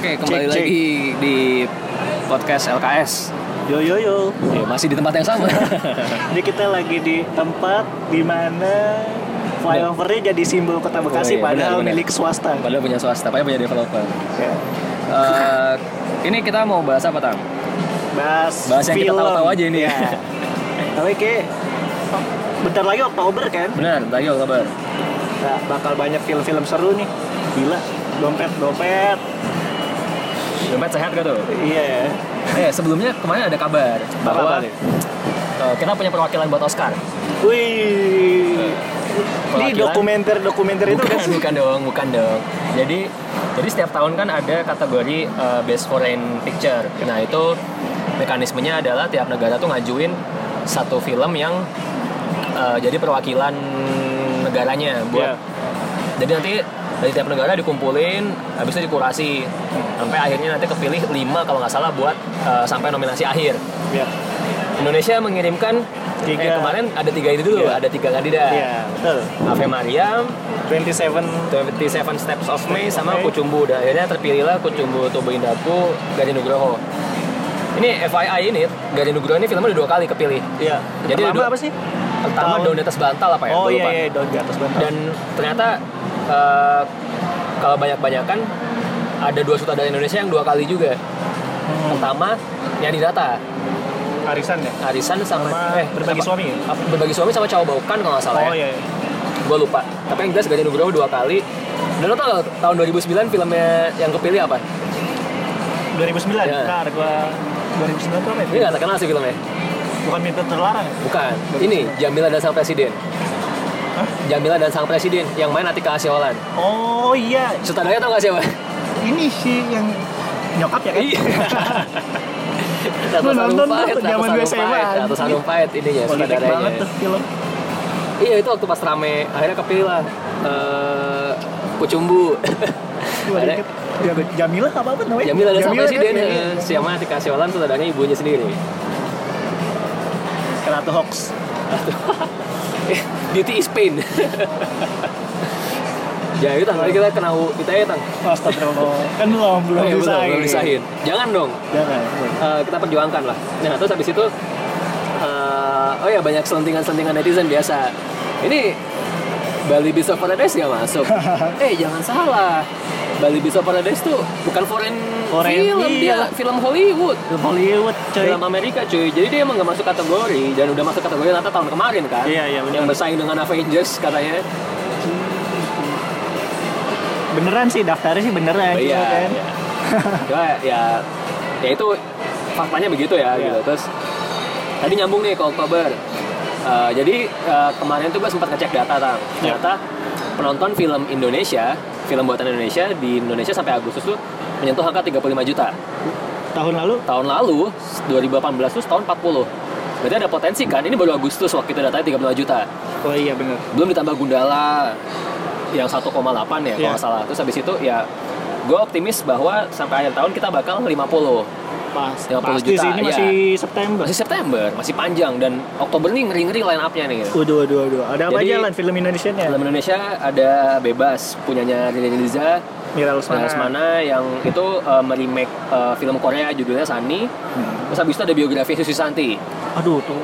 Oke, kembali Cek, cek. lagi di podcast LKS. Yo yo yo. Eh, masih di tempat yang sama. Jadi kita lagi di tempat di mana flyovernya jadi simbol kota Bekasi Oh, iya, padahal benar, benar. milik swasta. Padahal punya swasta, padahal punya developer. Ya. Eh, ini kita mau bahas apa, Tang? Bahas, Bahas yang kita film. tahu-tahu aja ini. Ya. Tapi kayak oh, bentar lagi Oktober kan? Benar, lagi Oktober. Nah, bakal banyak film-film seru nih. Gila, dompet dompet. Sehat gak tuh? Iya. Eh, sebelumnya kemarin ada kabar bahwa nih? eh, kita punya perwakilan buat Oscar. Wih. Ini Perwakilan- dokumenter-dokumenter itu bukan, kan bukan dong, bukan dong. Jadi jadi setiap tahun kan ada kategori uh, Best Foreign Picture. Nah itu mekanismenya adalah tiap negara tuh ngajuin satu film yang uh, jadi perwakilan negaranya buat. Iya. Jadi nanti dari tiap negara dikumpulin, habis itu dikurasi sampai akhirnya nanti kepilih 5 kalau nggak salah buat uh, sampai nominasi akhir. Iya. Indonesia mengirimkan Tiga. eh, kemarin ada tiga itu dulu, Iya. ada tiga kandidat. Iya, betul. Ave Mariam, 27 27 Steps of May sama Oke. Kucumbu dan akhirnya terpilihlah Kucumbu Tubuh Indaku Gading Nugroho ini FYI ini Gading Nugroho ini filmnya udah dua kali kepilih Iya. Jadi Pertama dua- apa sih? pertama Daun di atas bantal apa ya Oh iya iya daun di atas bantal. dan ternyata eh, kalau banyak-banyakan ada dua sutradara Indonesia yang dua kali juga Hmm. pertama yang didata arisan ya? Arisan sama, Sama eh Berbagi sama- Suami ya? berbagi suami sama Cawa Baukan kalau nggak salah Oh ya iya. iya. gue lupa tapi yang jelas Gading Nugroho dua kali dan lo tau tahun 2009 filmnya yang kepilih apa? 2009. Iya. Ntar gua 2009 tuh apa Ini ya? gak terkenal sih filmnya Bukan Mimpi Terlarang ya? Bukan. Ini Jamila dan Sang Presiden. Hah? Jamila dan Sang Presiden yang main Atika Asyolan. Oh iya. Sutradaranya tau gak siapa? Ini sih yang nyokap ya kan? Iya. Gua nonton tuh zaman gue SMA, Atau anjing. Sarumpait ininya sutradaranya. banget tuh film. Iya itu waktu pas rame akhirnya kepilih lah. Eh, Kucumbu. Gua Ada dikit. Ya, Jamila apa apa namanya? Jamila dan Sang Jamila Presiden. kan? eh, Siapa Atika Asyolan sutradaranya ibunya sendiri. Ratu Hoax. Beauty is pain. ya itu tadi kita kena kita ya tang. Astagfirullah. Kan belum belum Oh, iya, belum, disahin. belum disahin. Jangan dong. Jangan. Eh, kita perjuangkan lah. Nah terus habis itu, eh, oh ya banyak selentingan-selentingan netizen biasa. Ini Bali Beast of Paradise nggak masuk. eh jangan salah. Bali Beast of Paradise tuh bukan foreign, Foreign, film iya. dia, film Hollywood. Film Hollywood coy. Film Amerika cuy, jadi dia emang gak masuk kategori dan udah masuk kategori nanti tahun kemarin kan Iya, iya, benar. Yang bersaing dengan Avengers katanya Beneran sih daftarnya sih beneran. Oh, iya, cuma kan. iya. Cuma ya, ya itu faktanya begitu ya Iya. gitu. Terus tadi nyambung nih ke Oktober. Uh, jadi uh, kemarin tuh gue sempat ngecek data tang. Iya. Ternyata penonton film Indonesia, film buatan Indonesia di Indonesia sampai Agustus tuh menyentuh angka 35 juta. Tahun lalu Tahun lalu 2018 tuh tahun 40. Berarti ada potensi kan? Ini baru Agustus waktu itu datanya 35 juta. Oh iya bener. Belum ditambah Gundala yang 1,8 ya kalau Iya. nggak salah. Terus habis itu ya gue optimis bahwa sampai akhir tahun kita bakal 50 Pas. 50 Pasti juta, sih ini iya. masih September. masih September masih panjang dan Oktober nih ngeri-ngeri line up-nya nih Waduh, waduh, waduh. Ada apa Jadi- aja lan film Indonesia nya? film Indonesia ada bebas punyanya Rini Liza Mira Lesmana. Lesmana yang itu uh, meremake uh, film Korea judulnya Sunny Hmm. terus habis itu ada biografi Susi Santi Aduh tuh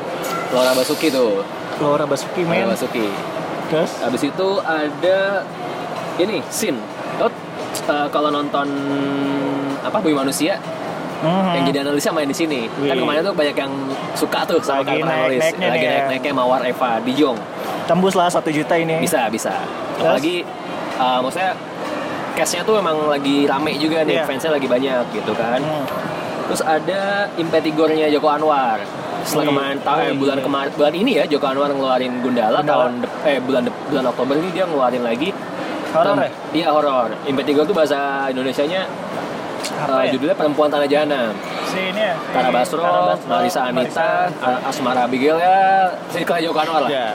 Laura Basuki tuh Laura Basuki Laura main. Basuki Terus habis itu ada ini Sin uh, kalau nonton apa Bumi Manusia Mhm. yang jadi analisnya main di sini. Kan Wih. kemarin tuh banyak yang suka tuh sama Lagi karakter analis. Lagi ya. naik-naiknya Mawar Eva di Jong. tembus lah satu juta ini. Bisa, bisa. Apalagi uh, maksudnya cast-nya tuh emang lagi rame juga nih, Iya. fansnya lagi banyak gitu kan. Hmm. Terus ada Impetigornya Joko Anwar. Setelah kemarin tahun Oh, bulan kemarin bulan ini ya Joko Anwar ngeluarin Gundala, Gundala. tahun eh bulan bulan Oktober ini dia ngeluarin lagi Horor ya? Iya horor. Impetigor tuh bahasa Indonesianya Apa uh, ya? judulnya Perempuan Tanah Jahanam. Si ini ya. si Tara Basro, Basro, Marisa Anita, Marisa. Asmara Abigail ya, Circle Joko Anwar lah. Ya.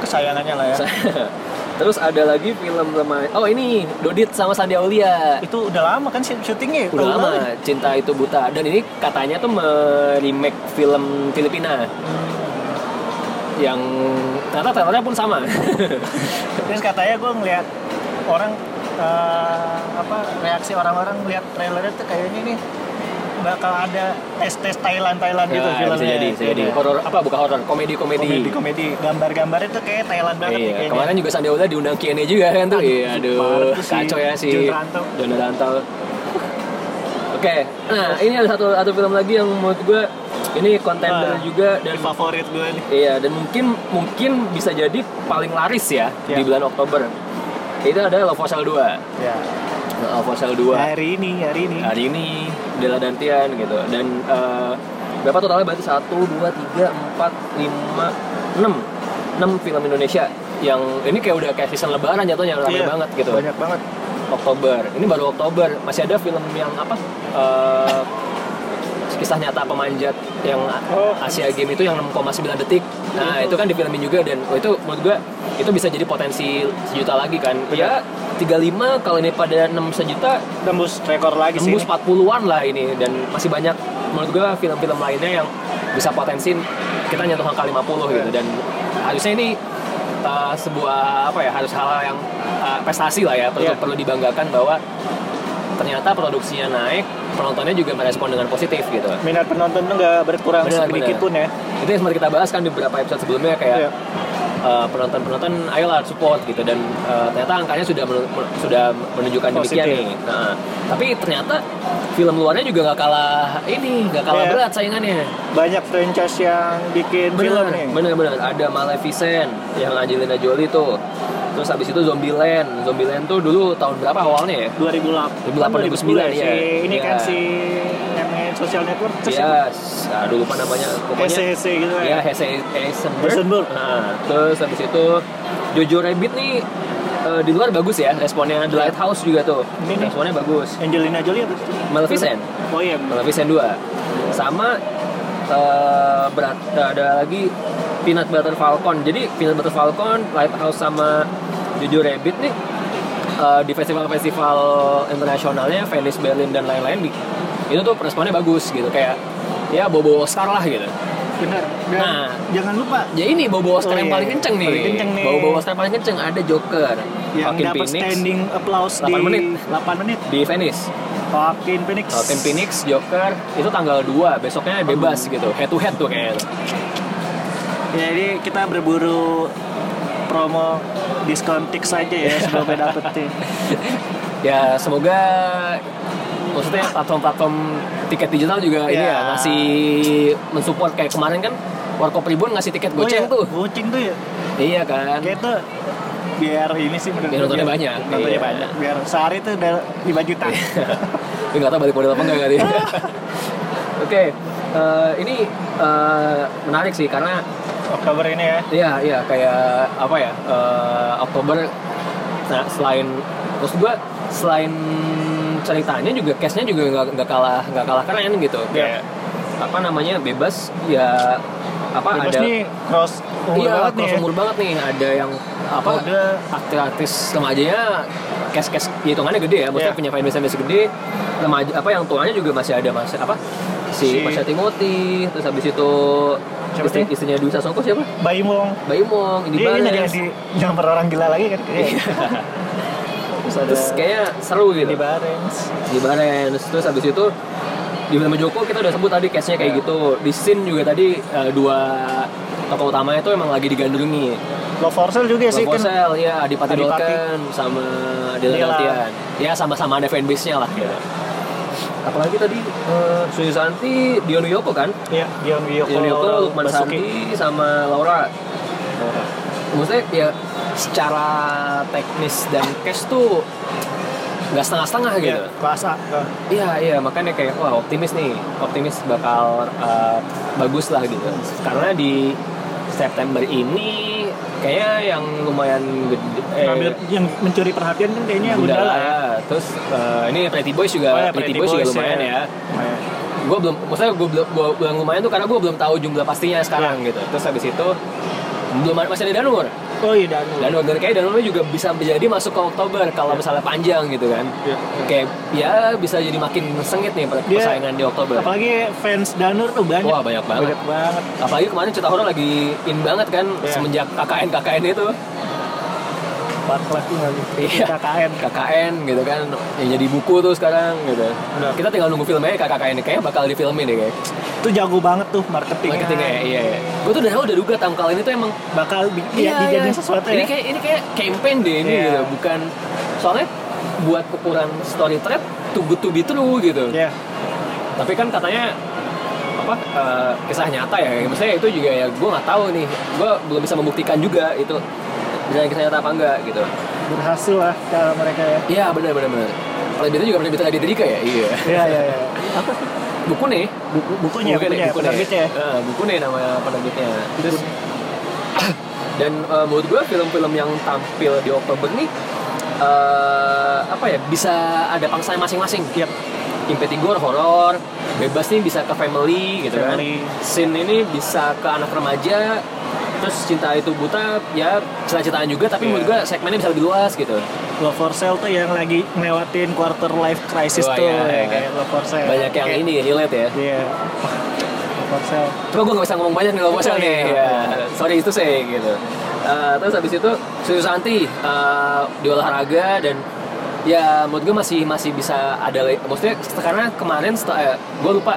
Kesayangannya lah ya. Terus ada lagi film remaja. Oh ini Dodit sama Sandi Aulia. Itu udah lama kan syut- syutingnya? ya? Udah lama? Cinta Itu Buta dan ini katanya tuh remake film Filipina yang ternyata trailernya pun sama. Terus katanya gue ngeliat orang eh, apa reaksi orang-orang lihat trailernya tuh kayaknya nih bakal ada tes-tes Thailand Thailand gitu Ya, filmnya. bisa jadi, bisa jadi. Iya. Horor apa bukan horor, komedi-komedi. komedi komedi gambar-gambarnya tuh kayak Thailand banget nih Iya, kayaknya. kemarin juga Sandiaga diundang Q&A juga kan tuh. Iya, aduh, kacau ya si Rantau. John Rantau. Oke, nah ini ada satu satu film lagi yang menurut gue ini contender Ah, juga dan favorit gue nih. iya dan mungkin mungkin bisa jadi paling laris ya Iya. di bulan Oktober. Itu ada Love for Sale 2. Ya. Love for Sale 2 Hari ini, hari ini. hari ini Dela Dantian gitu dan eh, berapa totalnya berarti satu dua tiga empat lima enam enam film Indonesia yang ini kayak udah kayak season Lebaran jatuhnya rame Iya, banget gitu Banyak banget. Oktober ini baru Oktober masih ada film yang apa eh, kisah nyata pemanjat yang Oh. Asia Game itu yang 6,9 detik nah itu kan difilmin juga dan oh, itu menurut gua itu bisa jadi potensi sejuta lagi kan ya 35 kalau ini pada 6 sejuta Tembus rekor lagi sih. tembus ini. 40-an lah ini dan masih banyak menurut gue film-film lainnya yang bisa potensi kita nyentuh angka 50 gitu dan harusnya ini uh, sebuah apa ya harus hal yang uh, prestasi lah ya perlu Iya. perlu dibanggakan bahwa ternyata produksinya naik penontonnya juga merespon dengan positif gitu Minat penonton tuh nggak berkurang Benar, sedikit benar. pun ya. itu yang sempat kita bahas kan di beberapa episode sebelumnya kayak Iya. uh, penonton-penonton ayolah support gitu dan uh, ternyata angkanya sudah men- sudah menunjukkan demikian Positif. nih. Nah, tapi ternyata film luarnya juga nggak kalah ini, nggak kalah Iya. berat saingannya. Banyak franchise yang bikin film Bener, nih. bener bener. Ada Maleficent yang Angelina Jolie tuh. Terus habis itu Zombieland. Zombieland tuh dulu tahun berapa awalnya ya? 2008 2008, 2009, si iya. ini Iya. kan si namanya social network terus Iya, aduh lupa namanya. Pokoknya HCC gitu Ya, ya. Hesse Eisenberg. Eisenberg. Nah, terus habis itu Jojo Rabbit nih eh, di luar bagus ya responnya The Lighthouse juga tuh Ini responnya bagus Angelina Jolie apa? Maleficent Oh iya. Maleficent 2 sama eh, berat ada lagi Peanut Butter Falcon jadi Peanut Butter Falcon Lighthouse sama Jojo Rabbit nih eh, di festival-festival internasionalnya Venice Berlin dan lain-lain itu tuh responnya bagus gitu kayak ya bobo Oscar lah gitu Benar. Nah. jangan lupa Ya ini bobo Oscar Oh, yang iya. paling kenceng nih. Paling kenceng nih. Bobo Oscar paling kenceng ada Joker, yang dapat Phoenix standing applause 8 di menit. 8 menit. di Venice. Joaquin Phoenix. Joaquin Phoenix, Joker itu tanggal 2, besoknya bebas gitu. Head to head tuh kayaknya. Jadi kita berburu promo diskon tiks aja ya sebelumnya dapetin. Ya semoga maksudnya platform-platform tiket digital juga ini Ya. ya ngasih mensupport kayak kemarin kan Warkop Ribbon ngasih tiket goceng Oh iya, tuh. Goceng tuh ya. Iya kan. Kayak tuh biar ini sih menurut Biar nontonnya banyak. Nontonnya Iya. banyak. Biar sehari tuh udah 5 juta. Tapi nggak tahu balik modal apa enggak kali. Oke, eh, ini eh, menarik sih karena Oktober ini ya. Iya, iya kayak apa ya? eh, Oktober nah, selain maksud gua selain ceritanya juga case-nya juga nggak kalah nggak kalah keren gitu. Iya. Kayak apa namanya? bebas ya apa Bebas ada nih cross umur iya, banget nih. cross ya. umur banget nih. Ada yang apa? Artis-artis remajanya case-case hitungannya gede ya, maksudnya Iya. punya fanbase base gede. Remaja apa yang tuanya juga masih ada masih apa? Si, Si- Pasha Timothy, terus habis itu Siapa istri, sih? istrinya Dwi Sasongko siapa? Bayi Mong. Bayi Mong, ini Dia ini Barnes. jadi nyamper orang gila lagi kan. Iya. Terus ada Terus kayaknya seru gitu. di Barens. Di Barnes. Terus habis itu di film Joko kita udah sebut tadi case-nya kayak Iya. gitu. Di scene juga tadi eh, dua tokoh utamanya itu emang lagi digandrungi. Love for Sale juga sih Love kan. Sale, ya Adipati Adipati. Dolken sama Dila. Dantian. Ya sama-sama ada fanbase-nya lah gitu. Apalagi tadi uh, Susanti, Dion Wiyoko kan? Iya, Dion Wiyoko, Dion Wiyoko, Lukman. Sardi, sama Laura. Maksudnya ya secara teknis dan cash tuh nggak setengah-setengah Iya, gitu. kelas A. Iya iya makanya kayak wah optimis nih optimis bakal uh, bagus lah gitu karena di September ini kayaknya yang lumayan gede eh, Ngambil yang mencuri perhatian kan kayaknya Gundala Gundala ya. terus uh, ini Pretty Boys juga Oh ya, Pretty, Pretty Boys, juga Boys lumayan ya. ya, Lumayan. gue belum maksudnya gue belum gua bilang lumayan tuh karena gue belum tahu jumlah pastinya sekarang Iya. gitu terus habis itu belum masih ada Danur Oh iya Danu. Dan kayak Danur juga bisa menjadi masuk ke Oktober kalau misalnya panjang gitu kan Iya. kayak ya bisa jadi makin sengit nih Dia- persaingan di Oktober Apalagi fans Danur tuh banyak. Wah banyak banget. Banyak banget. Apalagi kemarin cerita horor lagi in banget kan Iya. semenjak KKN KKN itu. Gitu Iya. KKN. KKN gitu kan. Yang jadi buku tuh sekarang gitu. Benar. kita tinggal nunggu filmnya KKN ini kayaknya bakal difilmin deh kayak. Itu jago banget tuh marketingnya. Marketingnya ya, iya iya. Gue tuh awal udah duga tahun kali ini tuh emang bakal bi- iya, dijadiin sesuatu ini ya kayak ini kayak campaign deh ini Iya. gitu. Bukan soalnya buat ukuran story thread too good to be true gitu. Iya. tapi kan katanya apa eh, kisah nyata ya. Maksudnya itu juga ya gue nggak tahu nih. Gue belum bisa membuktikan juga itu bisa kisah nyata apa enggak gitu. Berhasil lah cara mereka ya. Iya benar benar benar. Penerbitnya juga penerbit Raditya Dika ya? Iya. Iya iya iya. Apa? Buku nih. Buku bukunya buku nih, bukunya buku nih. ya? Buku nih nama penerbitnya. Terus? Dan eh, menurut gue film-film yang tampil di Oktober nih eh, apa ya bisa ada pangsanya masing-masing. Yap. Impetigore horor bebas nih bisa ke family gitu Family. kan scene ini bisa ke anak remaja terus cinta itu buta ya cerita-citaan juga tapi Iya. menurut gue segmennya bisa lebih luas gitu Love for Sale tuh yang lagi ngelewatin quarter life crisis Wah, tuh iya, ya, iya. kayak Love for Sale banyak yang Kayak- ini relate ya iya Love for Sale Cuma gue gak bisa ngomong banyak nih kalau Betul, bosan nih. iya. Ya, sorry itu saya gitu. Eh, terus habis itu Suyu Santi eh, di olahraga dan ya menurut gue masih masih bisa ada maksudnya karena kemarin setelah gue lupa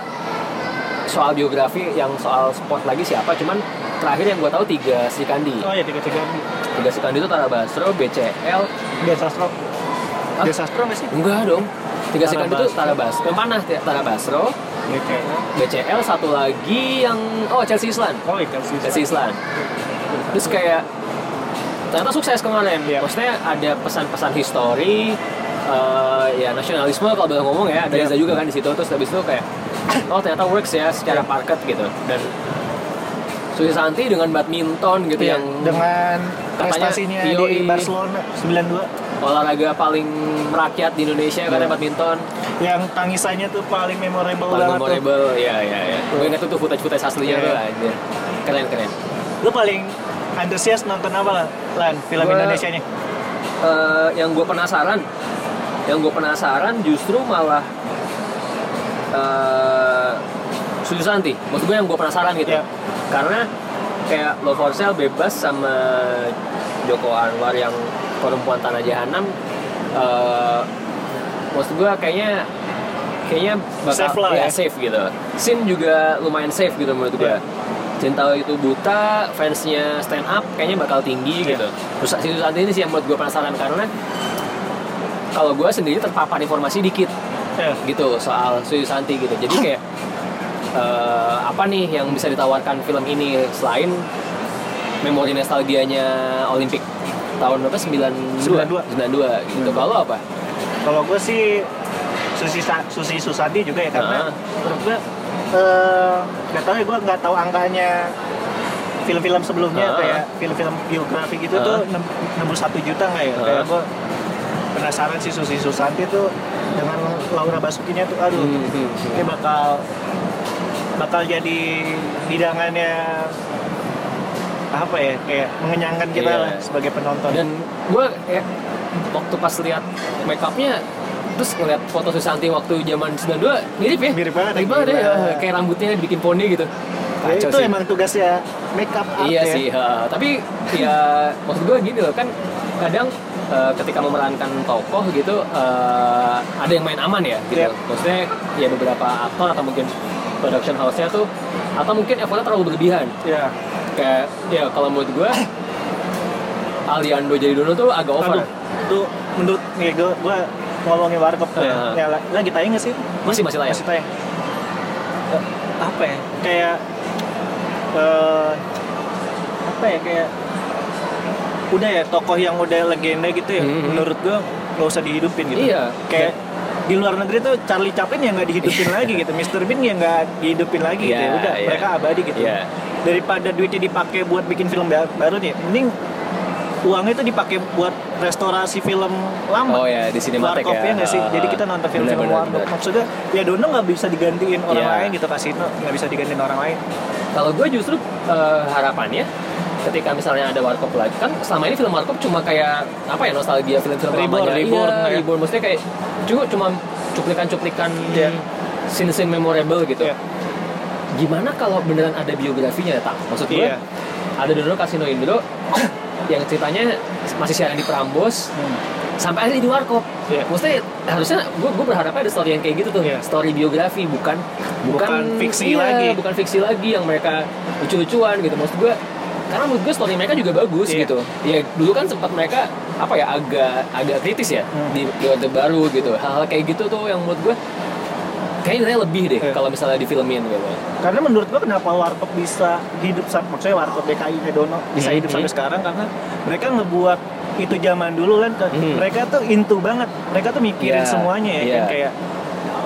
soal biografi yang soal sport lagi siapa cuman terakhir yang gue tahu tiga Sri Kandi. Oh ya tiga tiga tiga Sri Kandi itu Tara Basro BCL dia sastro. Hah? dia sastro nggak sih? Enggak dong. Tiga Tara Kandi itu. Tara Basro. Yang mana? Tara Basro. Oke. BCL satu lagi yang oh Chelsea Island oh itu sih Chelsea Island terus kayak ternyata sukses kemarin. Iya. maksudnya ada pesan-pesan histori eh, ya nasionalisme kalau boleh ngomong ya. Ada Iya. Reza juga kan di situ. Terus habis itu kayak oh ternyata works ya secara Iya. market gitu. Dan Susi Santi dengan badminton gitu Iya, yang dengan katanya prestasinya yoi. di Barcelona 92 olahraga paling merakyat di Indonesia Iya. karena badminton yang tangisannya tuh paling memorable paling banget tuh. memorable ya ya ya gue ingat tuh footage footage aslinya Iya. tuh anjir keren keren Lu paling antusias nonton apa lah? Lan, film Gua- Indonesia nya Eh, yang gue penasaran yang gue penasaran justru malah uh, Susanti maksud gue yang gue penasaran gitu Iya. Karena kayak Love for Sale bebas sama Joko Anwar yang perempuan tanah jahanam eh, maksud gue kayaknya kayaknya bakal Safe lah ya, ya. safe gitu Sin juga lumayan safe gitu menurut gue Iya. Cinta itu buta, fansnya stand up kayaknya bakal tinggi Iya. gitu. Terus si Susanti ini sih yang buat gue penasaran karena kalau gue sendiri terpapar informasi dikit Ya. gitu soal Suyu Santi gitu. Jadi kayak eh, apa nih yang bisa ditawarkan film ini selain memori nostalgianya Olimpik tahun berapa 92 92 gitu. Hmm. Kalau apa? Kalau gue sih Susi Sa- Susi Susanti juga ya karena Ah. menurut gue eh, nggak tahu ya gue nggak tahu angkanya film-film sebelumnya Ah. kayak film-film biografi gitu Ah. tuh nem- nembus satu juta nggak ya? Ah. Kayak gue penasaran sih Susi Susanti tuh dengan Laura Basukinya tuh aduh Hmm, hmm, hmm. ini bakal bakal jadi hidangannya apa ya kayak mengenyangkan kita Iya. lah sebagai penonton Dan gue kayak waktu pas lihat make upnya terus ngeliat foto Susanti waktu zaman 92 mirip ya Mirip banget, mirip banget ya kayak rambutnya dibikin poni gitu Ya, Kacau itu sih. emang tugasnya make up art iya ya. sih ha. tapi ya maksud gue gini loh kan kadang eh, ketika memerankan tokoh gitu eh, ada yang main aman ya gitu Iya. maksudnya ya beberapa aktor atau mungkin production house-nya tuh atau mungkin effortnya terlalu berlebihan Ya. kayak ya kalau menurut gue Aliando jadi dulu tuh agak over Aduh, itu menurut nih gue gue ngomongin warkop tuh ya. Iya. Ya, la- lagi tayang nggak sih? Masih- masih tayang. Masih tayang. Eh, apa ya? Kayak eh apa ya kayak udah ya tokoh yang udah legenda gitu ya. Mhm. Menurut gue nggak usah dihidupin gitu. Iya. Kayak di luar negeri tuh Charlie Chaplin yang nggak dihidupin lagi gitu, Mr. Bean yang nggak dihidupin lagi gitu. Iya, ya. Udah iya. mereka abadi gitu. Iya. Daripada duitnya dipakai buat bikin film ba- baru nih, mending uangnya itu dipakai buat restorasi film lama. Oh ya di Warkop ya. ya sih? Jadi kita nonton film-film bener, bener, warkop. bener. Maksudnya ya Dono nggak bisa digantiin orang Iya. lain gitu kasino nggak bisa digantiin orang lain. Kalau gue justru eh, harapannya ketika misalnya ada warkop lagi kan selama ini film warkop cuma kayak apa ya nostalgia film-film Reborn, lamanya reborn, iya, ya. reborn maksudnya kayak cuma cuma cuplikan-cuplikan Iya. scene-scene memorable gitu. Iya. Gimana kalau beneran ada biografinya ya tak? Maksud gue Iya. ada dulu Kasino Indro yang ceritanya masih siaran di Prambos Hmm. sampai akhirnya di warkop. Iya. Maksudnya harusnya gue gue berharapnya ada story yang kayak gitu tuh, Iya. story biografi bukan Bukan fiksi iya, lagi. bukan fiksi lagi yang mereka lucu-lucuan gitu. Maksud gue karena menurut gue story mereka juga bagus Iya. gitu. Ya dulu kan sempat mereka apa ya agak agak kritis ya Hmm. di di Orde Baru gitu. Hal-hal kayak gitu tuh yang menurut gue kayaknya lebih deh Iya. kalau misalnya difilmin gitu. Karena menurut gua kenapa Warkop bisa hidup sampai maksudnya Warkop DKI Dono bisa Hmm, hidup hmm. sampai sekarang karena mereka ngebuat itu zaman dulu kan ke- Hmm. mereka tuh into banget. Mereka tuh mikirin Iya, semuanya ya iya. kan kayak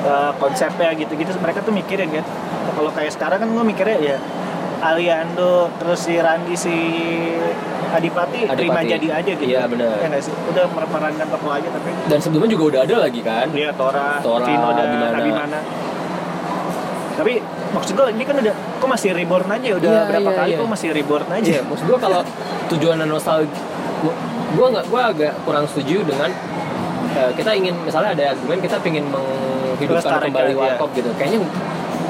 uh, konsepnya gitu-gitu mereka tuh mikirin kan. Kalau kayak sekarang kan gua mikirnya ya Aliando terus si Randi si Adipati, terima Adipati. jadi aja gitu. Iya, benar. Ya nggak sih? Udah memerankan tokoh aja tapi Dan sebelumnya juga udah ada lagi kan. dia Tora, Tora, Vino dan Abimana. Abimana. Tapi maksud gue ini kan udah kok masih reborn aja udah Iya, berapa iya, kali iya. kok masih reborn aja. Iya, maksud gue kalau tujuan nostalgia, gue nggak, gue agak kurang setuju dengan eh, kita ingin misalnya ada argumen kita ingin menghidupkan kembali iya. warkop gitu. Kayaknya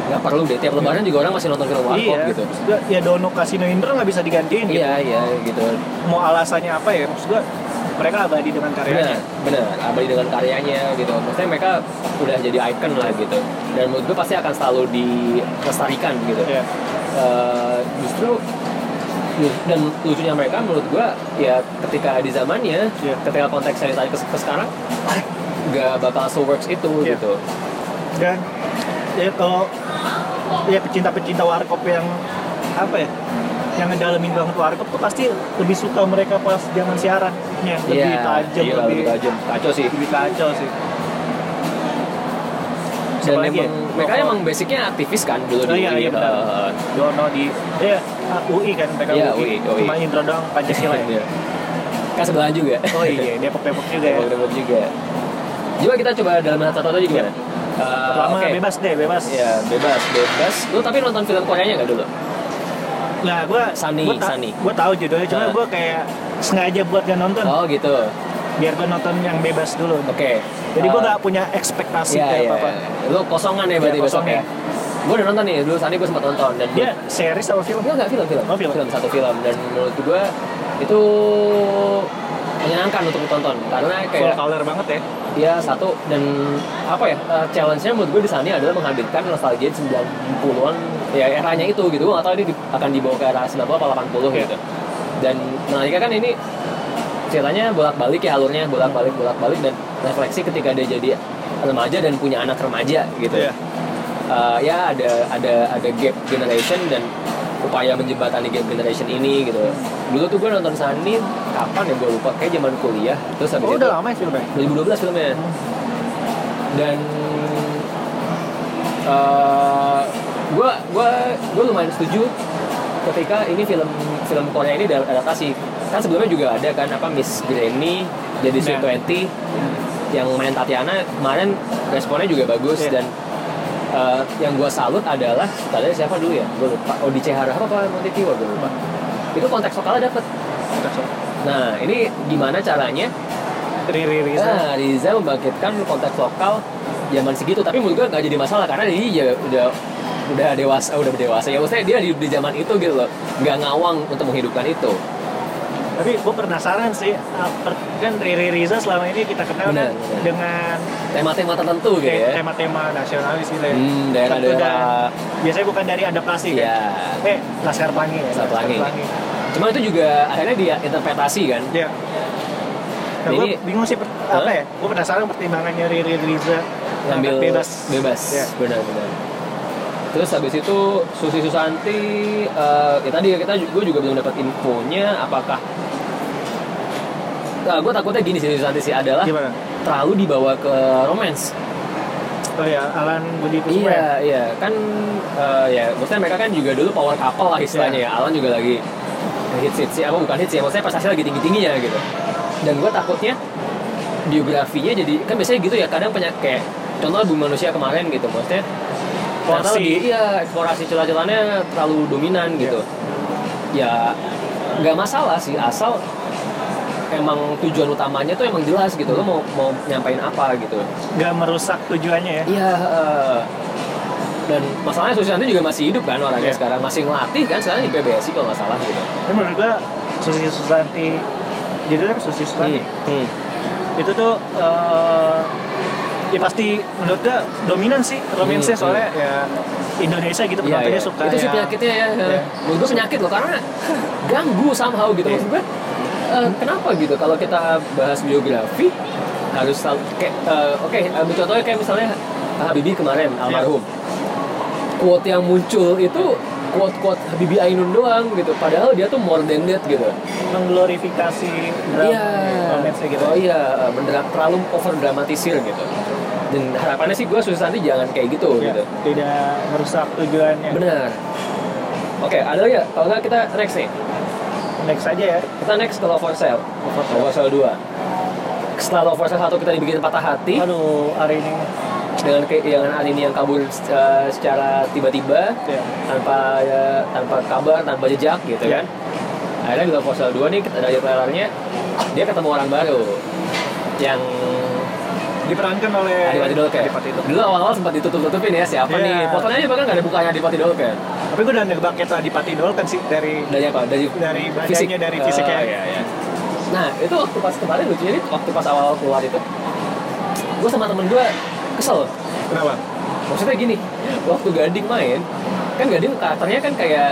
nggak perlu deh. Tiap lebaran juga orang masih nonton film warkop iya. gitu. Ya Dono Kasino Indro nggak bisa digantiin gitu. Iya, iya gitu. Mau alasannya apa ya? Maksud gue mereka abadi dengan karyanya. Benar, benar. Abadi dengan karyanya gitu. Maksudnya mereka udah jadi icon lah gitu. Dan menurut gue pasti akan selalu dilestarikan gitu. Iya. Eh, justru dan lucunya mereka menurut gua ya ketika di zamannya Iya. ketika konteksnya ditarik ke, ke sekarang nggak bakal so works itu Iya. gitu Dan ya kalau ya pecinta-pecinta warkop yang apa ya? yang ngedalamin banget warkop tuh pasti lebih suka mereka pas zaman siarannya lebih Iya, tajam iya, lebih lebih tajam. Kacau sih. lebih kacau sih. Dan Siapa lagi emang ya? mereka emang basicnya aktivis kan dulu Oh, di iya, UI. iya. Eh, Dono di ya ah, UI kan mereka Iya, UI, UI, cuma intro doang Pancasila ya? Iya. kan sebelahan juga. Oh iya Depok Depok juga ya? Depok juga. Coba kita coba dalam satu aja gimana Eh, Pertama oke. bebas deh bebas Iya, bebas, bebas. Lu tapi nonton film Koreanya nggak dulu? Nah, gua Sunny, gua, ta- Sunny. gua tahu judulnya, cuma Ah. gua kayak sengaja buat gak nonton, Oh gitu. biar gua nonton yang bebas dulu. Oke. Jadi gua Eh, gak punya ekspektasi Iya, kayak iya. apa-apa. Lu kosongan ya berarti Iya, besok ya? Gue udah nonton nih, dulu Sani gue sempat nonton dan Dia series atau film? Enggak, enggak, film, film. Oh, film. satu film dan menurut gue itu menyenangkan untuk ditonton karena Full kayak color banget ya. ya satu dan apa ya eh, challenge-nya menurut gue di sana adalah menghadirkan nostalgia 90-an ya eranya itu gitu gue gak tahu ini di- akan dibawa ke era 90 atau 80 Iya. gitu dan menariknya kan ini ceritanya bolak-balik ya alurnya bolak-balik bolak-balik dan refleksi ketika dia jadi remaja dan punya anak remaja gitu Iya. Eh, ya ada ada ada gap generation dan upaya menjembatani gap generation ini gitu dulu tuh gue nonton Sani kapan ya gue lupa kayak zaman kuliah terus habis Oh, itu udah lama ya filmnya? 2012 filmnya dan eh gue gua gua lumayan setuju ketika ini film film Korea ini adaptasi kan sebelumnya juga ada kan apa Miss Granny jadi Sweet Nah. Twenty yang main Tatiana kemarin responnya juga bagus Iya. dan eh, yang gue salut adalah tadi siapa dulu ya? Gue lupa. Odi Cehara apa apa Monteki gue lupa. Itu konteks lokalnya dapet. Nah ini gimana caranya? Riri Riza. Nah, Riza membangkitkan konteks lokal zaman segitu, tapi menurut gue nggak jadi masalah karena dia ya udah udah dewasa, udah dewasa. Ya maksudnya dia di, di zaman itu gitu loh, nggak ngawang untuk menghidupkan itu. Tapi gue penasaran sih, ah, kan Riri Riza selama ini kita kenal kan dengan Tema-tema tertentu gitu te- ya. tema-tema nasionalis gitu ya. Hmm, daerah- Tentu daerah- dan- biasanya bukan dari adaptasi kan. Iya. Eh, Laskar Pelangi ya. Laskar Pelangi. Cuma itu juga akhirnya dia interpretasi kan. Iya. Nah, gue Ini- bingung sih per- Hah? apa ya? Gue penasaran pertimbangannya Riri Riza ngambil bebas. bebas Iya. benar-benar terus habis itu Susi Susanti eh, ya tadi kita gue juga belum dapat infonya apakah nah, gue takutnya gini sih Susanti sih adalah Gimana? terlalu dibawa ke romance Oh ya, Alan Budi Kusuma. ya? iya iya kan eh, ya maksudnya mereka kan juga dulu power couple lah istilahnya ya Alan juga lagi hits hits apa bukan hits ya maksudnya prestasi lagi tinggi tingginya gitu dan gue takutnya biografinya jadi kan biasanya gitu ya kadang banyak kayak contoh bumi manusia kemarin gitu maksudnya Porsi. lebih- iya eksplorasi celah-celahnya terlalu dominan gitu ya nggak masalah sih asal emang tujuan utamanya tuh emang jelas gitu lo mau mau nyampain apa gitu Nggak merusak tujuannya ya. Iya. eh, dan masalahnya Susi juga masih hidup kan orangnya Iya. sekarang masih ngelatih kan sekarang di PBSI kalau nggak salah gitu. Tapi menurut gue Susi Susanti judulnya kan Susi Susanti Hmm. itu tuh eh, ya pasti menurut gue dominan sih romansnya Hmm, soalnya ya Indonesia gitu Iya, penontonnya iya. suka itu sih ya. penyakitnya ya. Iya. Menurut gue penyakit loh karena ganggu somehow gitu Iya. maksud gue. Eh, kenapa gitu kalau kita bahas biografi harus kayak eh, oke ambil contohnya kayak misalnya Habibie kemarin Iya. almarhum. Quote yang muncul itu quote-quote Habibie Ainun doang gitu. Padahal dia tuh more than that gitu. mengglorifikasi drama Iya. romansnya gitu Oh iya, bener terlalu over dramatisir gitu. Dan harapannya sih gue Susanti jangan kayak gitu Ya, gitu. tidak merusak tujuannya Benar. Oke, ada lagi ya? Kalau nggak kita next nih. Next aja ya Kita next ke Love for Sale. Love for Sale 2. Setelah Love for Sale 1 kita dibikin patah hati aduh hari ini dengan keilangan ini yang kabur uh, secara tiba-tiba ya. tanpa ya, tanpa kabar, tanpa jejak gitu Ya. kan. Akhirnya di Love for Sale 2 nih kita dari trailernya dia ketemu orang baru yang diperankan oleh Adipati Dolken. Adipati Dolken. Dulu awal-awal sempat ditutup-tutupin ya siapa Iya. nih. Fotonya aja bahkan nggak ada bukanya Adipati Dolken. tapi gue udah nebak itu Adipati Dolken sih dari Dari apa? Dari dari badannya dari fisiknya Oh, iya, iya. Nah itu waktu pas kemarin lucunya nih waktu pas awal keluar itu gue sama temen gue kesel kenapa maksudnya gini waktu Gading main kan Gading karakternya kan kayak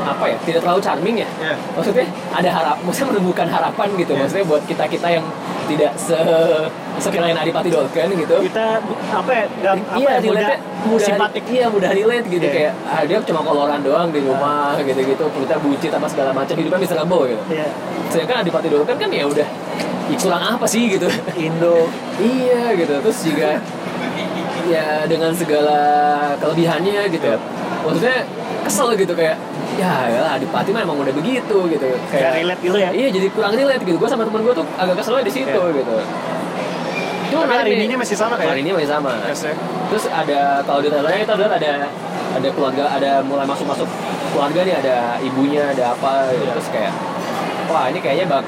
apa ya tidak terlalu charming ya ya maksudnya ada harap maksudnya menemukan harapan gitu Iya. maksudnya buat kita kita yang tidak se sekalian Adipati Dolken gitu kita apa ya apa iya, ya mudah mudah simpatik Iya, mudah relate gitu Iya. kayak ah, dia cuma koloran doang di rumah gitu-gitu, kulitnya buncit apa segala macam, hidupnya miserable gitu. ya Sedangkan Adipati Dolken kan ya udah ya kurang apa sih gitu. Indo iya gitu. Terus juga ya dengan segala kelebihannya gitu. Iya. Maksudnya kesel gitu kayak ya ya Adipati mah emang udah begitu gitu. kayak relate gitu ya Iya, jadi kurang relate gitu. Gue sama temen gue tuh agak keselnya di situ Iya. gitu. Cuma hari ini masih sama hari kayak ini masih sama. Yes, ya. Terus ada kalau di trailernya kita lihat ada ada keluarga ada mulai masuk masuk keluarga nih ada ibunya ada apa gitu. Iya. terus kayak wah ini kayaknya bak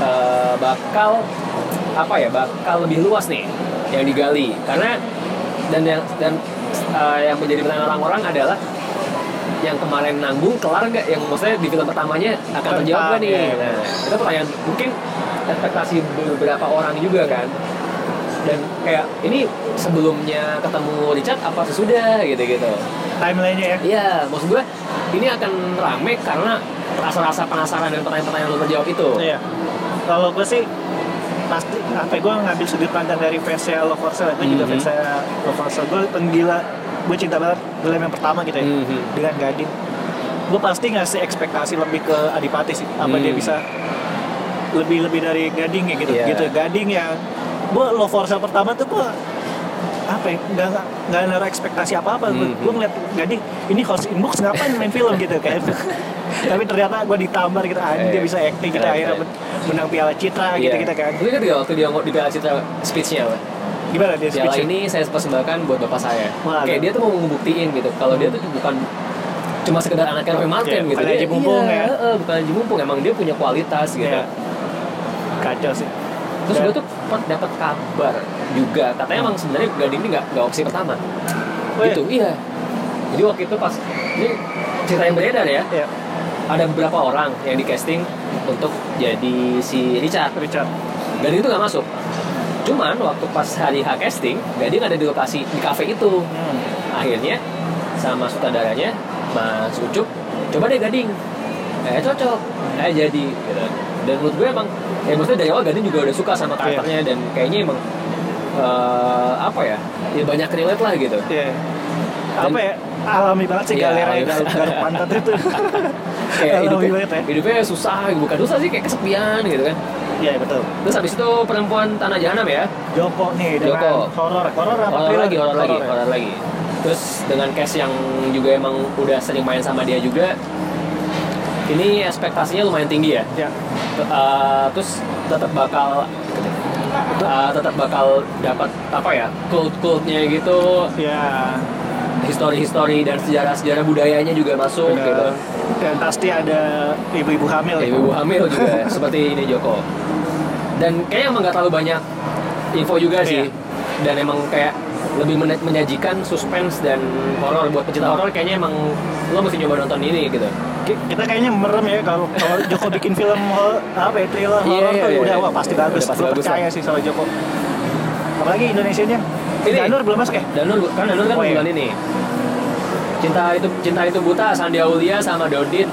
eh, bakal apa ya bakal lebih luas nih yang digali karena dan yang dan eh, yang menjadi pertanyaan orang-orang adalah yang kemarin nanggung kelar nggak? Yang maksudnya di film pertamanya akan terjawab nggak nih? Iya, iya. nah itu pertanyaan mungkin ekspektasi beberapa orang juga kan? Dan kayak ini sebelumnya ketemu Richard apa sesudah? Gitu gitu timelinenya ya? Iya maksud gue ini akan rame karena rasa-rasa penasaran dan pertanyaan-pertanyaan belum terjawab itu. Iya. Kalau gue sih pasti apa gue ngambil sudut pandang dari fansnya Love for Sale gue juga Mhm. fansnya Love for Sale gue penggila gue cinta banget film yang pertama gitu ya Mhm. dengan Gading gue pasti ngasih ekspektasi lebih ke Adipati sih apa Hmm. dia bisa lebih lebih dari Gading ya gitu Iya. gitu Gading yang gue Love for Sale pertama tuh gue apa ya nggak nggak naruh ekspektasi apa apa gue Mhm. gue ngeliat Gading ini host inbox ngapain main film gitu kayak tapi ternyata gue ditambar gitu ah, dia bisa acting kita keren, akhirnya men- menang piala citra gitu Iya. kita kan Lu ingat nggak waktu dia ngomong di Piala Citra speech-nya apa? Gimana dia Piala ini saya persembahkan buat bapak saya. Kayak ada. dia tuh mau ngebuktiin gitu kalau dia tuh bukan cuma sekedar anaknya Roy Martin Iya, gitu. bukan Dia- Haji Mumpung iya, ya. eh, bukan Haji Mumpung, emang dia punya kualitas gitu. Iya. kacau sih Terus Dan- gue tuh sempat dapat kabar juga katanya emang sebenarnya Gading ini nggak nggak opsi pertama. Oh, iya? gitu, iya. Jadi waktu itu pas ini cerita yang beredar ya, ya ada beberapa orang yang di casting untuk jadi si Richard. Richard Gading itu nggak masuk. Cuman waktu pas hari H casting, Gading ada di lokasi di cafe itu. hmm. Akhirnya sama sutradaranya Mas Ucup, coba deh Gading. Eh cocok, eh jadi. Gitu. Dan menurut gue emang, ya maksudnya dari awal Gading juga udah suka sama karakternya dan kayaknya emang eh, apa ya, ya banyak relate lah gitu. Iya. apa ya alami banget sih Iya, galernya alami. garuk garuk pantat itu Kayak alami hidupnya, banget ya hidupnya susah, bukan susah sih kayak kesepian gitu kan. Iya betul Terus habis itu perempuan tanah jahanam ya, Joko nih dengan Joko. horor horor apa horor lagi, horor lagi, ya? horor lagi. Terus dengan cast yang juga emang udah sering main sama dia juga, ini ekspektasinya lumayan tinggi ya. ya Uh, terus tetap bakal uh, tetap bakal dapat apa ya cult cultnya gitu ya history history dan sejarah sejarah budayanya juga masuk benar. gitu dan pasti ada ibu-ibu hamil ya. ibu hamil juga seperti ini Joko dan kayaknya emang nggak terlalu banyak info juga sih Iya. dan emang kayak lebih men- menyajikan suspense dan horor buat pecinta horor kayaknya emang lo mesti nyoba nonton ini gitu Ki- kita kayaknya merem ya kalau kalau Joko bikin film ho- apa ya thriller Iya, horor tuh iya, udah iya. wah pasti Udah bagus pasti gue bagus percaya lah. sih soal Joko apalagi Indonesianya Ini. Danur belum masuk ya Danur kan Danur kan Oh, iya. bulan ini cinta itu cinta itu buta Sandi Aulia sama Dodit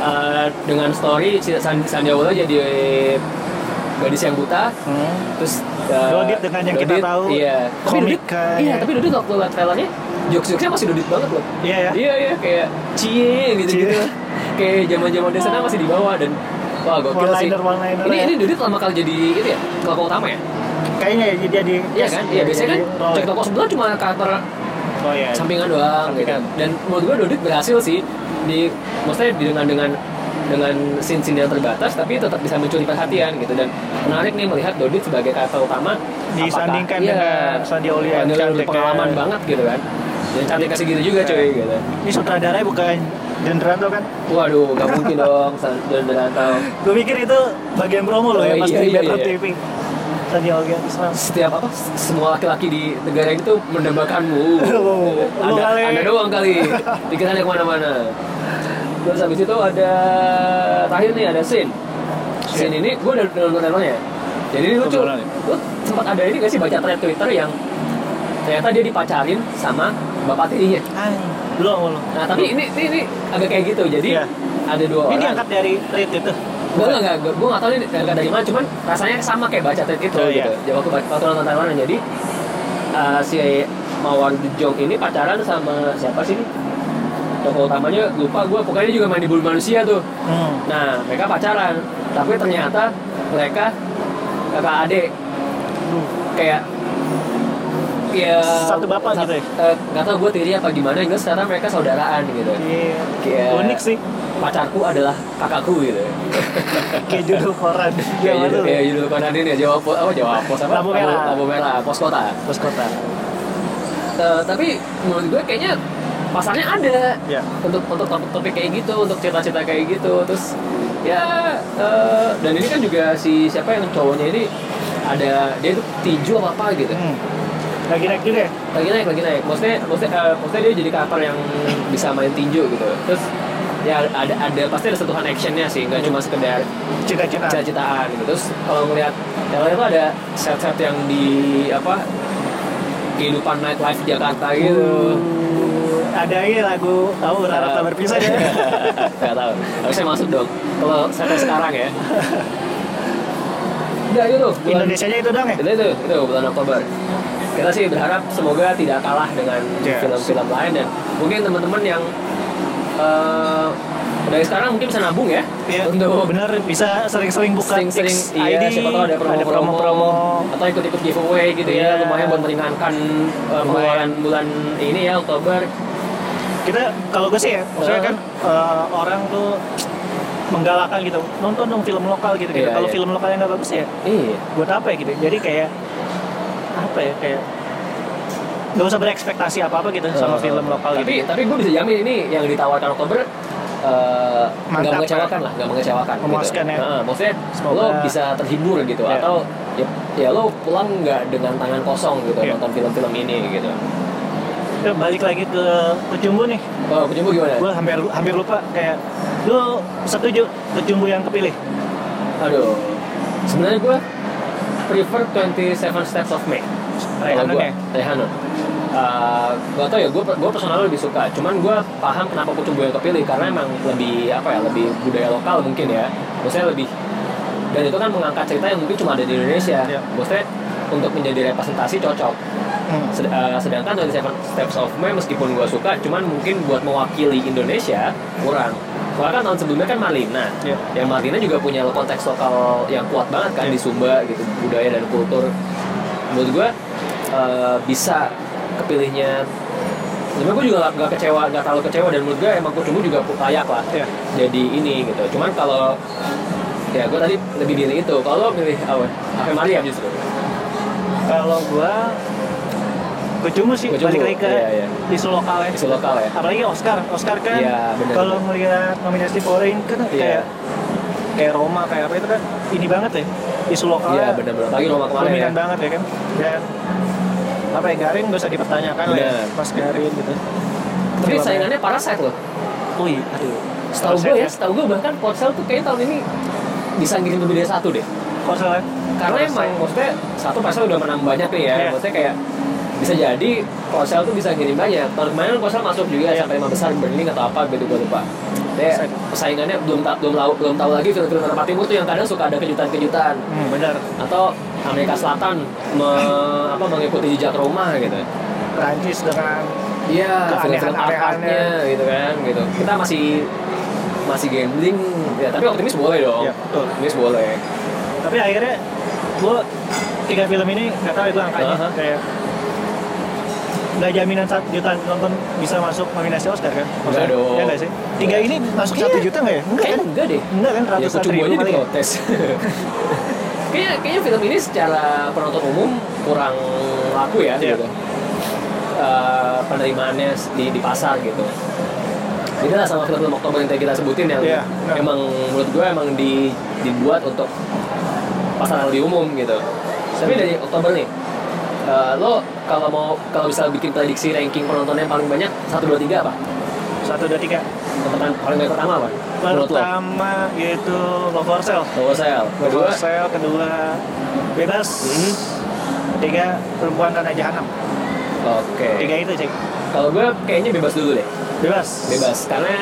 eh, dengan story si San- Sandi Aulia jadi gadis yang buta hmm. terus eh, Dodit dengan yang kita tahu, iya tapi Dodit iya ya. tapi Dodit waktu liat trailernya jokes-jokesnya masih Dodit banget loh iya ya iya iya kayak cie gitu gitu Cie. kayak zaman zaman di sana masih di bawah dan wah gokil sih One-liner, one-liner ini ya. ini Dodit lama kali jadi itu ya kelompok utama ya kayaknya ya jadi jadi iya kan? Iya biasanya kan cek toko sebelah cuma karakter oh iya. sampingan doang gitu. Sampingan. dan menurut gue Dodit berhasil sih. Di maksudnya di- dengan dengan dengan scene-scene yang terbatas tapi tetap bisa mencuri perhatian gitu. Dan menarik nih melihat Dodit sebagai karakter utama Disandingkan apakah- dengan Sandi yang Sandi Aulia cantik pengalaman banget gitu kan. Dan cantik kasih gitu juga cuy gitu. Ini sutradaranya bukan Dendranto kan? Waduh gak mungkin dong Derantau gue mikir itu bagian promo loh ya Oh, pas iya, di iya, Metro iya. TV Islam setiap apa? Semua laki-laki di negara ini tuh mendambakanmu. Oh, ada kali. ada doang kali. Pikirannya ke mana-mana. Terus habis itu ada terakhir nih ada scene. Scene. Ini gue udah nonton trailernya jadi ini lucu. Beneran ya? lu sempat ada ini gak sih baca thread twitter yang ternyata dia dipacarin sama bapak tirinya belum belum. Nah tapi ini ini, ini agak kayak gitu. Jadi Iya. ada dua ini orang. diangkat dari tweet itu Gue nggak nggak, gue nggak tahu ini dari dari mana, cuman rasanya sama kayak baca tweet itu Oh, gitu. iya. Jadi waktu waktu nonton Taiwan jadi uh, si Mawar Jong ini pacaran sama siapa sih? ini? Tokoh utamanya lupa gue, pokoknya juga main di bulu manusia tuh. hmm. Nah mereka pacaran, tapi ternyata mereka kakak adik kayak ya Satu bapak gitu ya? eh, nggak tahu gue tiri apa gimana enggak sekarang mereka saudaraan gitu. Iya. Kayak unik sih. Pacarku adalah kakakku gitu. Kayak judul koran. Kayak Zaman judul, kayak judul koran ini ya Jawa Pos apa Jawa Pos apa Lampu merah. lampu merah pos kota. Pos kota. Eh, tapi menurut gue kayaknya pasarnya ada. Ya untuk untuk topik-topik kayak gitu untuk cerita-cerita kayak gitu. Terus ya eh, dan ini kan juga si siapa yang cowoknya ini ada dia itu tinju apa apa gitu. Hmm. Lagi naik juga ya? Lagi naik lagi naik. Maksudnya maksudnya eh, maksudnya dia jadi karakter yang bisa main tinju gitu. Terus ya ada ada pasti ada sentuhan actionnya sih. Nggak cuma sekedar cita-cita. cita-citaan gitu. Terus kalau ngelihat trailer itu ada set-set yang di apa kehidupan nightlife Jakarta gitu. Uh, ada ini lagu tahu rata tak berpisah ya? Nggak tahu. Harusnya masuk dong. Kalau sampai sekarang ya. Udah itu tuh Indonesia nya itu dong ya? Itu itu itu bulan Oktober kita sih berharap semoga tidak kalah dengan Yes. film-film lain dan mungkin teman-teman yang eh, dari sekarang mungkin bisa nabung ya Iya, untuk bener bisa sering-sering buka sering-sering X iya ID, siapa tahu ada promo-promo promo atau ikut-ikut giveaway gitu ya Iya. lumayan buat meringankan uh, pengeluaran bulan ini ya Oktober kita kalau gue sih ya maksudnya Uh. kan eh, orang tuh menggalakkan gitu nonton dong film lokal gitu, gitu. Iya, kalau iya. film lokalnya nggak bagus ya iya buat apa ya gitu jadi kayak apa ya kayak nggak usah berekspektasi apa apa gitu sama Uh, film lokal tapi gitu tapi gue bisa jamin ini yang ditawarkan Oktober uh, nggak mengecewakan lah nggak mengecewakan Memuaskan gitu. ya. Heeh, maksudnya Semoga- lo bisa terhibur gitu Iya. atau ya, ya lo pulang nggak dengan tangan kosong gitu Iya. nonton film-film ini gitu Eh, balik lagi ke kecumbu nih oh kecumbu gimana gue hampir hampir lupa kayak lu setuju kecumbu yang kepilih aduh sebenarnya gue prefer 27 Steps of May Kalau ya gua, Raihanun. Uh, gak tau ya, gue gue personal lebih suka. Cuman gue paham kenapa Kucumbu yang kepilih karena emang lebih apa ya, lebih budaya lokal mungkin ya. Maksudnya lebih dan itu kan mengangkat cerita yang mungkin cuma ada di Indonesia. Iya. Maksudnya untuk menjadi representasi cocok. Hmm. Sed- uh, sedangkan 27 Steps of May meskipun gue suka, cuman mungkin buat mewakili Indonesia kurang. Soalnya kan tahun sebelumnya kan Malina. Iya. Yang Malina juga punya konteks lokal yang kuat banget kan Iya. di Sumba gitu, budaya dan kultur. Menurut gue uh, bisa kepilihnya sebenarnya gue juga gak, gak kecewa gak terlalu kecewa dan menurut gue emang Kucumbu juga layak lah Iya. jadi ini gitu cuman kalau ya gue tadi lebih pilih itu kalau lo pilih apa Ave Maria justru kalau gua kecumbu sih Kecumbu, balik lagi ke iya, iya. isu lokal ya isu lokal ya apalagi Oscar Oscar kan Iya, bener, kalau ngelihat nominasi foreign kan Iya. kayak kayak Roma kayak apa itu kan ini banget ya isu lokal iya benar-benar lagi Roma kemarin ya dominan banget ya kan dan apa ya Garin gak usah dipertanyakan lah ya Benar. pas Garin gitu Tapi saingannya Parasite loh. oh iya aduh Setahu gue ya, setahu gue bahkan Korsel tuh kayaknya tahun ini bisa ngirim lebih dari satu deh. Korsel ya Karena emang maksudnya satu Korsel udah menang banyak nih ya. Iya. Maksudnya kayak bisa jadi Korsel tuh bisa ngirim banyak. Tahun kemarin Korsel masuk juga Iya. sampai lima besar Berlin atau apa gitu gue lupa. Deh, persaingannya belum ta- belum tahu belum tahu lagi film-film Eropa Timur tuh yang kadang suka ada kejutan-kejutan hmm, benar atau Amerika Selatan me- apa mengikuti jejak Roma gitu. Prancis dengan Iya, film-film art-artnya gitu kan, gitu. Kita masih masih gambling, ya tapi optimis boleh dong. Iya, betul. Optimis boleh. tapi akhirnya gue tiga film ini nggak tahu itu angkanya Aha. kayak nggak jaminan satu juta nonton bisa masuk nominasi Oscar kan? Nggak dong. Ya nggak sih? Tiga ini masuk satu juta nggak ya? Enggak kan? enggak deh. Enggak kan Ya ratusan kucu ribu kali ya? diprotes. kayaknya kayaknya film ini secara penonton umum kurang laku ya Iya. gitu. Eh, penerimaannya di di pasar gitu. Beda lah sama film-film Oktober yang tadi kita sebutin yang Iya, benar. emang menurut gue emang di, dibuat untuk pasar yang lebih umum gitu. Tapi dari Oktober nih, eh, lo kalau mau kalau bisa bikin prediksi ranking penonton yang paling banyak satu dua tiga apa? Satu dua tiga. Pertama- paling banyak pertama apa? Menurut lo? Pertama yaitu Love for Sale. Love Kedua, for Sale, kedua Bebas. Hmm. Ketiga Perempuan Tanah Jahanam. oke. Tiga itu cek. Kalau gue kayaknya bebas dulu deh. Bebas. Bebas karena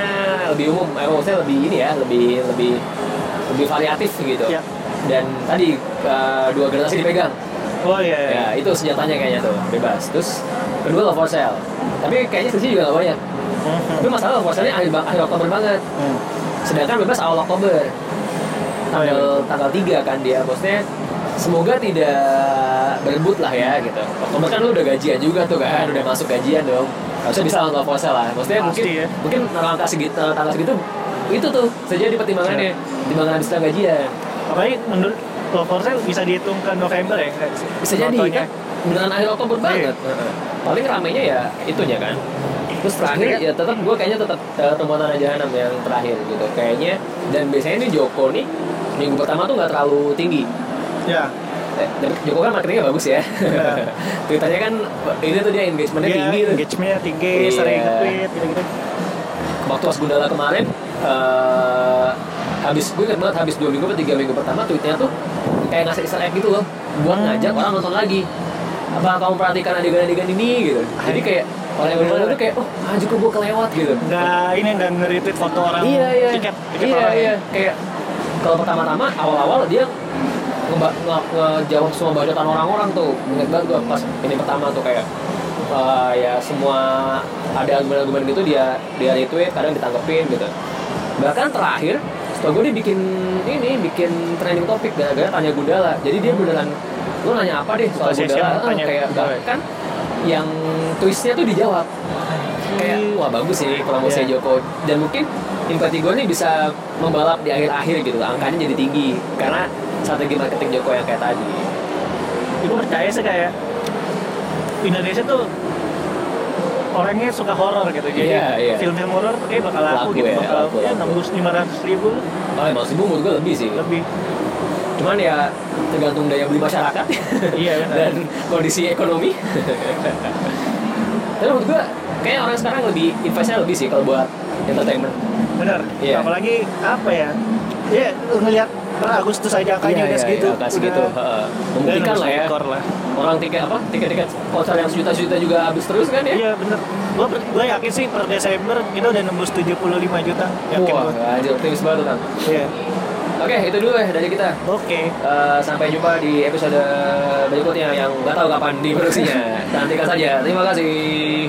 lebih umum, eh, maksudnya lebih ini ya, lebih lebih lebih variatif gitu. Iya. Dan tadi eh, dua generasi dipegang. Oh iya. iya. Ya, itu senjatanya kayaknya tuh, bebas. Terus kedua Love for Sale. Tapi kayaknya selisih juga gak banyak. Hmm. Tapi masalah Love for Sale-nya akhir, akhir Oktober banget. Hmm. Sedangkan bebas awal Oktober. Oh, iya. Tanggal tanggal 3 kan dia. Maksudnya semoga tidak berebut lah ya gitu. Oktober kan lu udah gajian juga tuh kan, udah masuk gajian dong. Harusnya bisa Love for Sale lah. Maksudnya mungkin ya. mungkin angka segitu, tanggal segitu itu tuh saja di pertimbangannya, pertimbangan habis gajian. Apalagi menurut Love for Sale bisa dihitung ke November ya? Bisa jadi kan beneran akhir Oktober Iya. banget. Heeh. Paling ramenya ya itunya kan. Terus terakhir ya tetap gue kayaknya tetap uh, temuan tanah jahanam yang terakhir gitu. Kayaknya dan biasanya ini Joko nih minggu pertama tuh nggak terlalu tinggi. Ya. Eh, dan Joko kan marketingnya bagus ya. Iya. Tweetannya kan ini tuh dia engagementnya Dia tinggi tuh. engagementnya tinggi, Iya. sering nge-tweet gitu-gitu. Waktu pas Gundala kemarin eh habis gue ingat banget habis dua minggu atau tiga minggu pertama tweetnya tuh kayak ngasih easter egg gitu loh. Buat Hmm. ngajak orang nonton lagi. Apa kamu perhatikan adegan-adegan ini gitu. Jadi kayak orang yang nonton tuh kayak oh anjir kok gue kelewat gitu. Nggak ini nggak nge-retweet foto orang iya iya. tiket tiket iya orang. iya. Kayak kalau pertama-tama awal-awal dia ngeba- nge- ngejawab semua bacotan orang-orang tuh. Ingat banget gue pas ini pertama tuh kayak eh, ya semua ada argumen-argumen gitu dia dia retweet kadang ditanggepin gitu. Bahkan terakhir setelah gue dia bikin ini bikin trending topik gara-gara tanya Gundala. Jadi dia beneran lu nanya apa deh soal Session Gundala. Eh, tanya kayak bahkan yang twistnya tuh dijawab. Kayak wah bagus sih promosi Iya. Joko. Dan mungkin gue nih bisa membalap di akhir-akhir gitu angkanya jadi tinggi. Karena strategi marketing Joko yang kayak tadi. Gue percaya sih kayak Indonesia tuh orangnya suka horor gitu. Jadi Iya, iya. film-film horor kayak bakal laku, Laku gitu ya, bakal laku, ya laku. nembus lima ratus ribu oh emang sih menurut gue lebih sih. Lebih. Cuman ya tergantung daya beli masyarakat. Iya, dan kondisi ekonomi. Tapi menurut gue kayaknya orang sekarang lebih investnya lebih sih kalau buat entertainment. Benar. Iya. apalagi apa ya? Ya ngelihat per Agustus aja angkanya udah segitu iya, segitu udah heeh. membuktikan nembus lah ya lah orang tiket apa tiket-tiket konser yang sejuta-juta juga habis terus kan ya iya bener gue gue yakin sih per Desember kita udah nembus 75 juta yakin Wah, anjir optimis banget kan. iya Oke, itu dulu ya dari kita. oke Eh, sampai jumpa di episode berikutnya yang nggak tahu kapan diproduksinya. Nantikan saja. Terima kasih.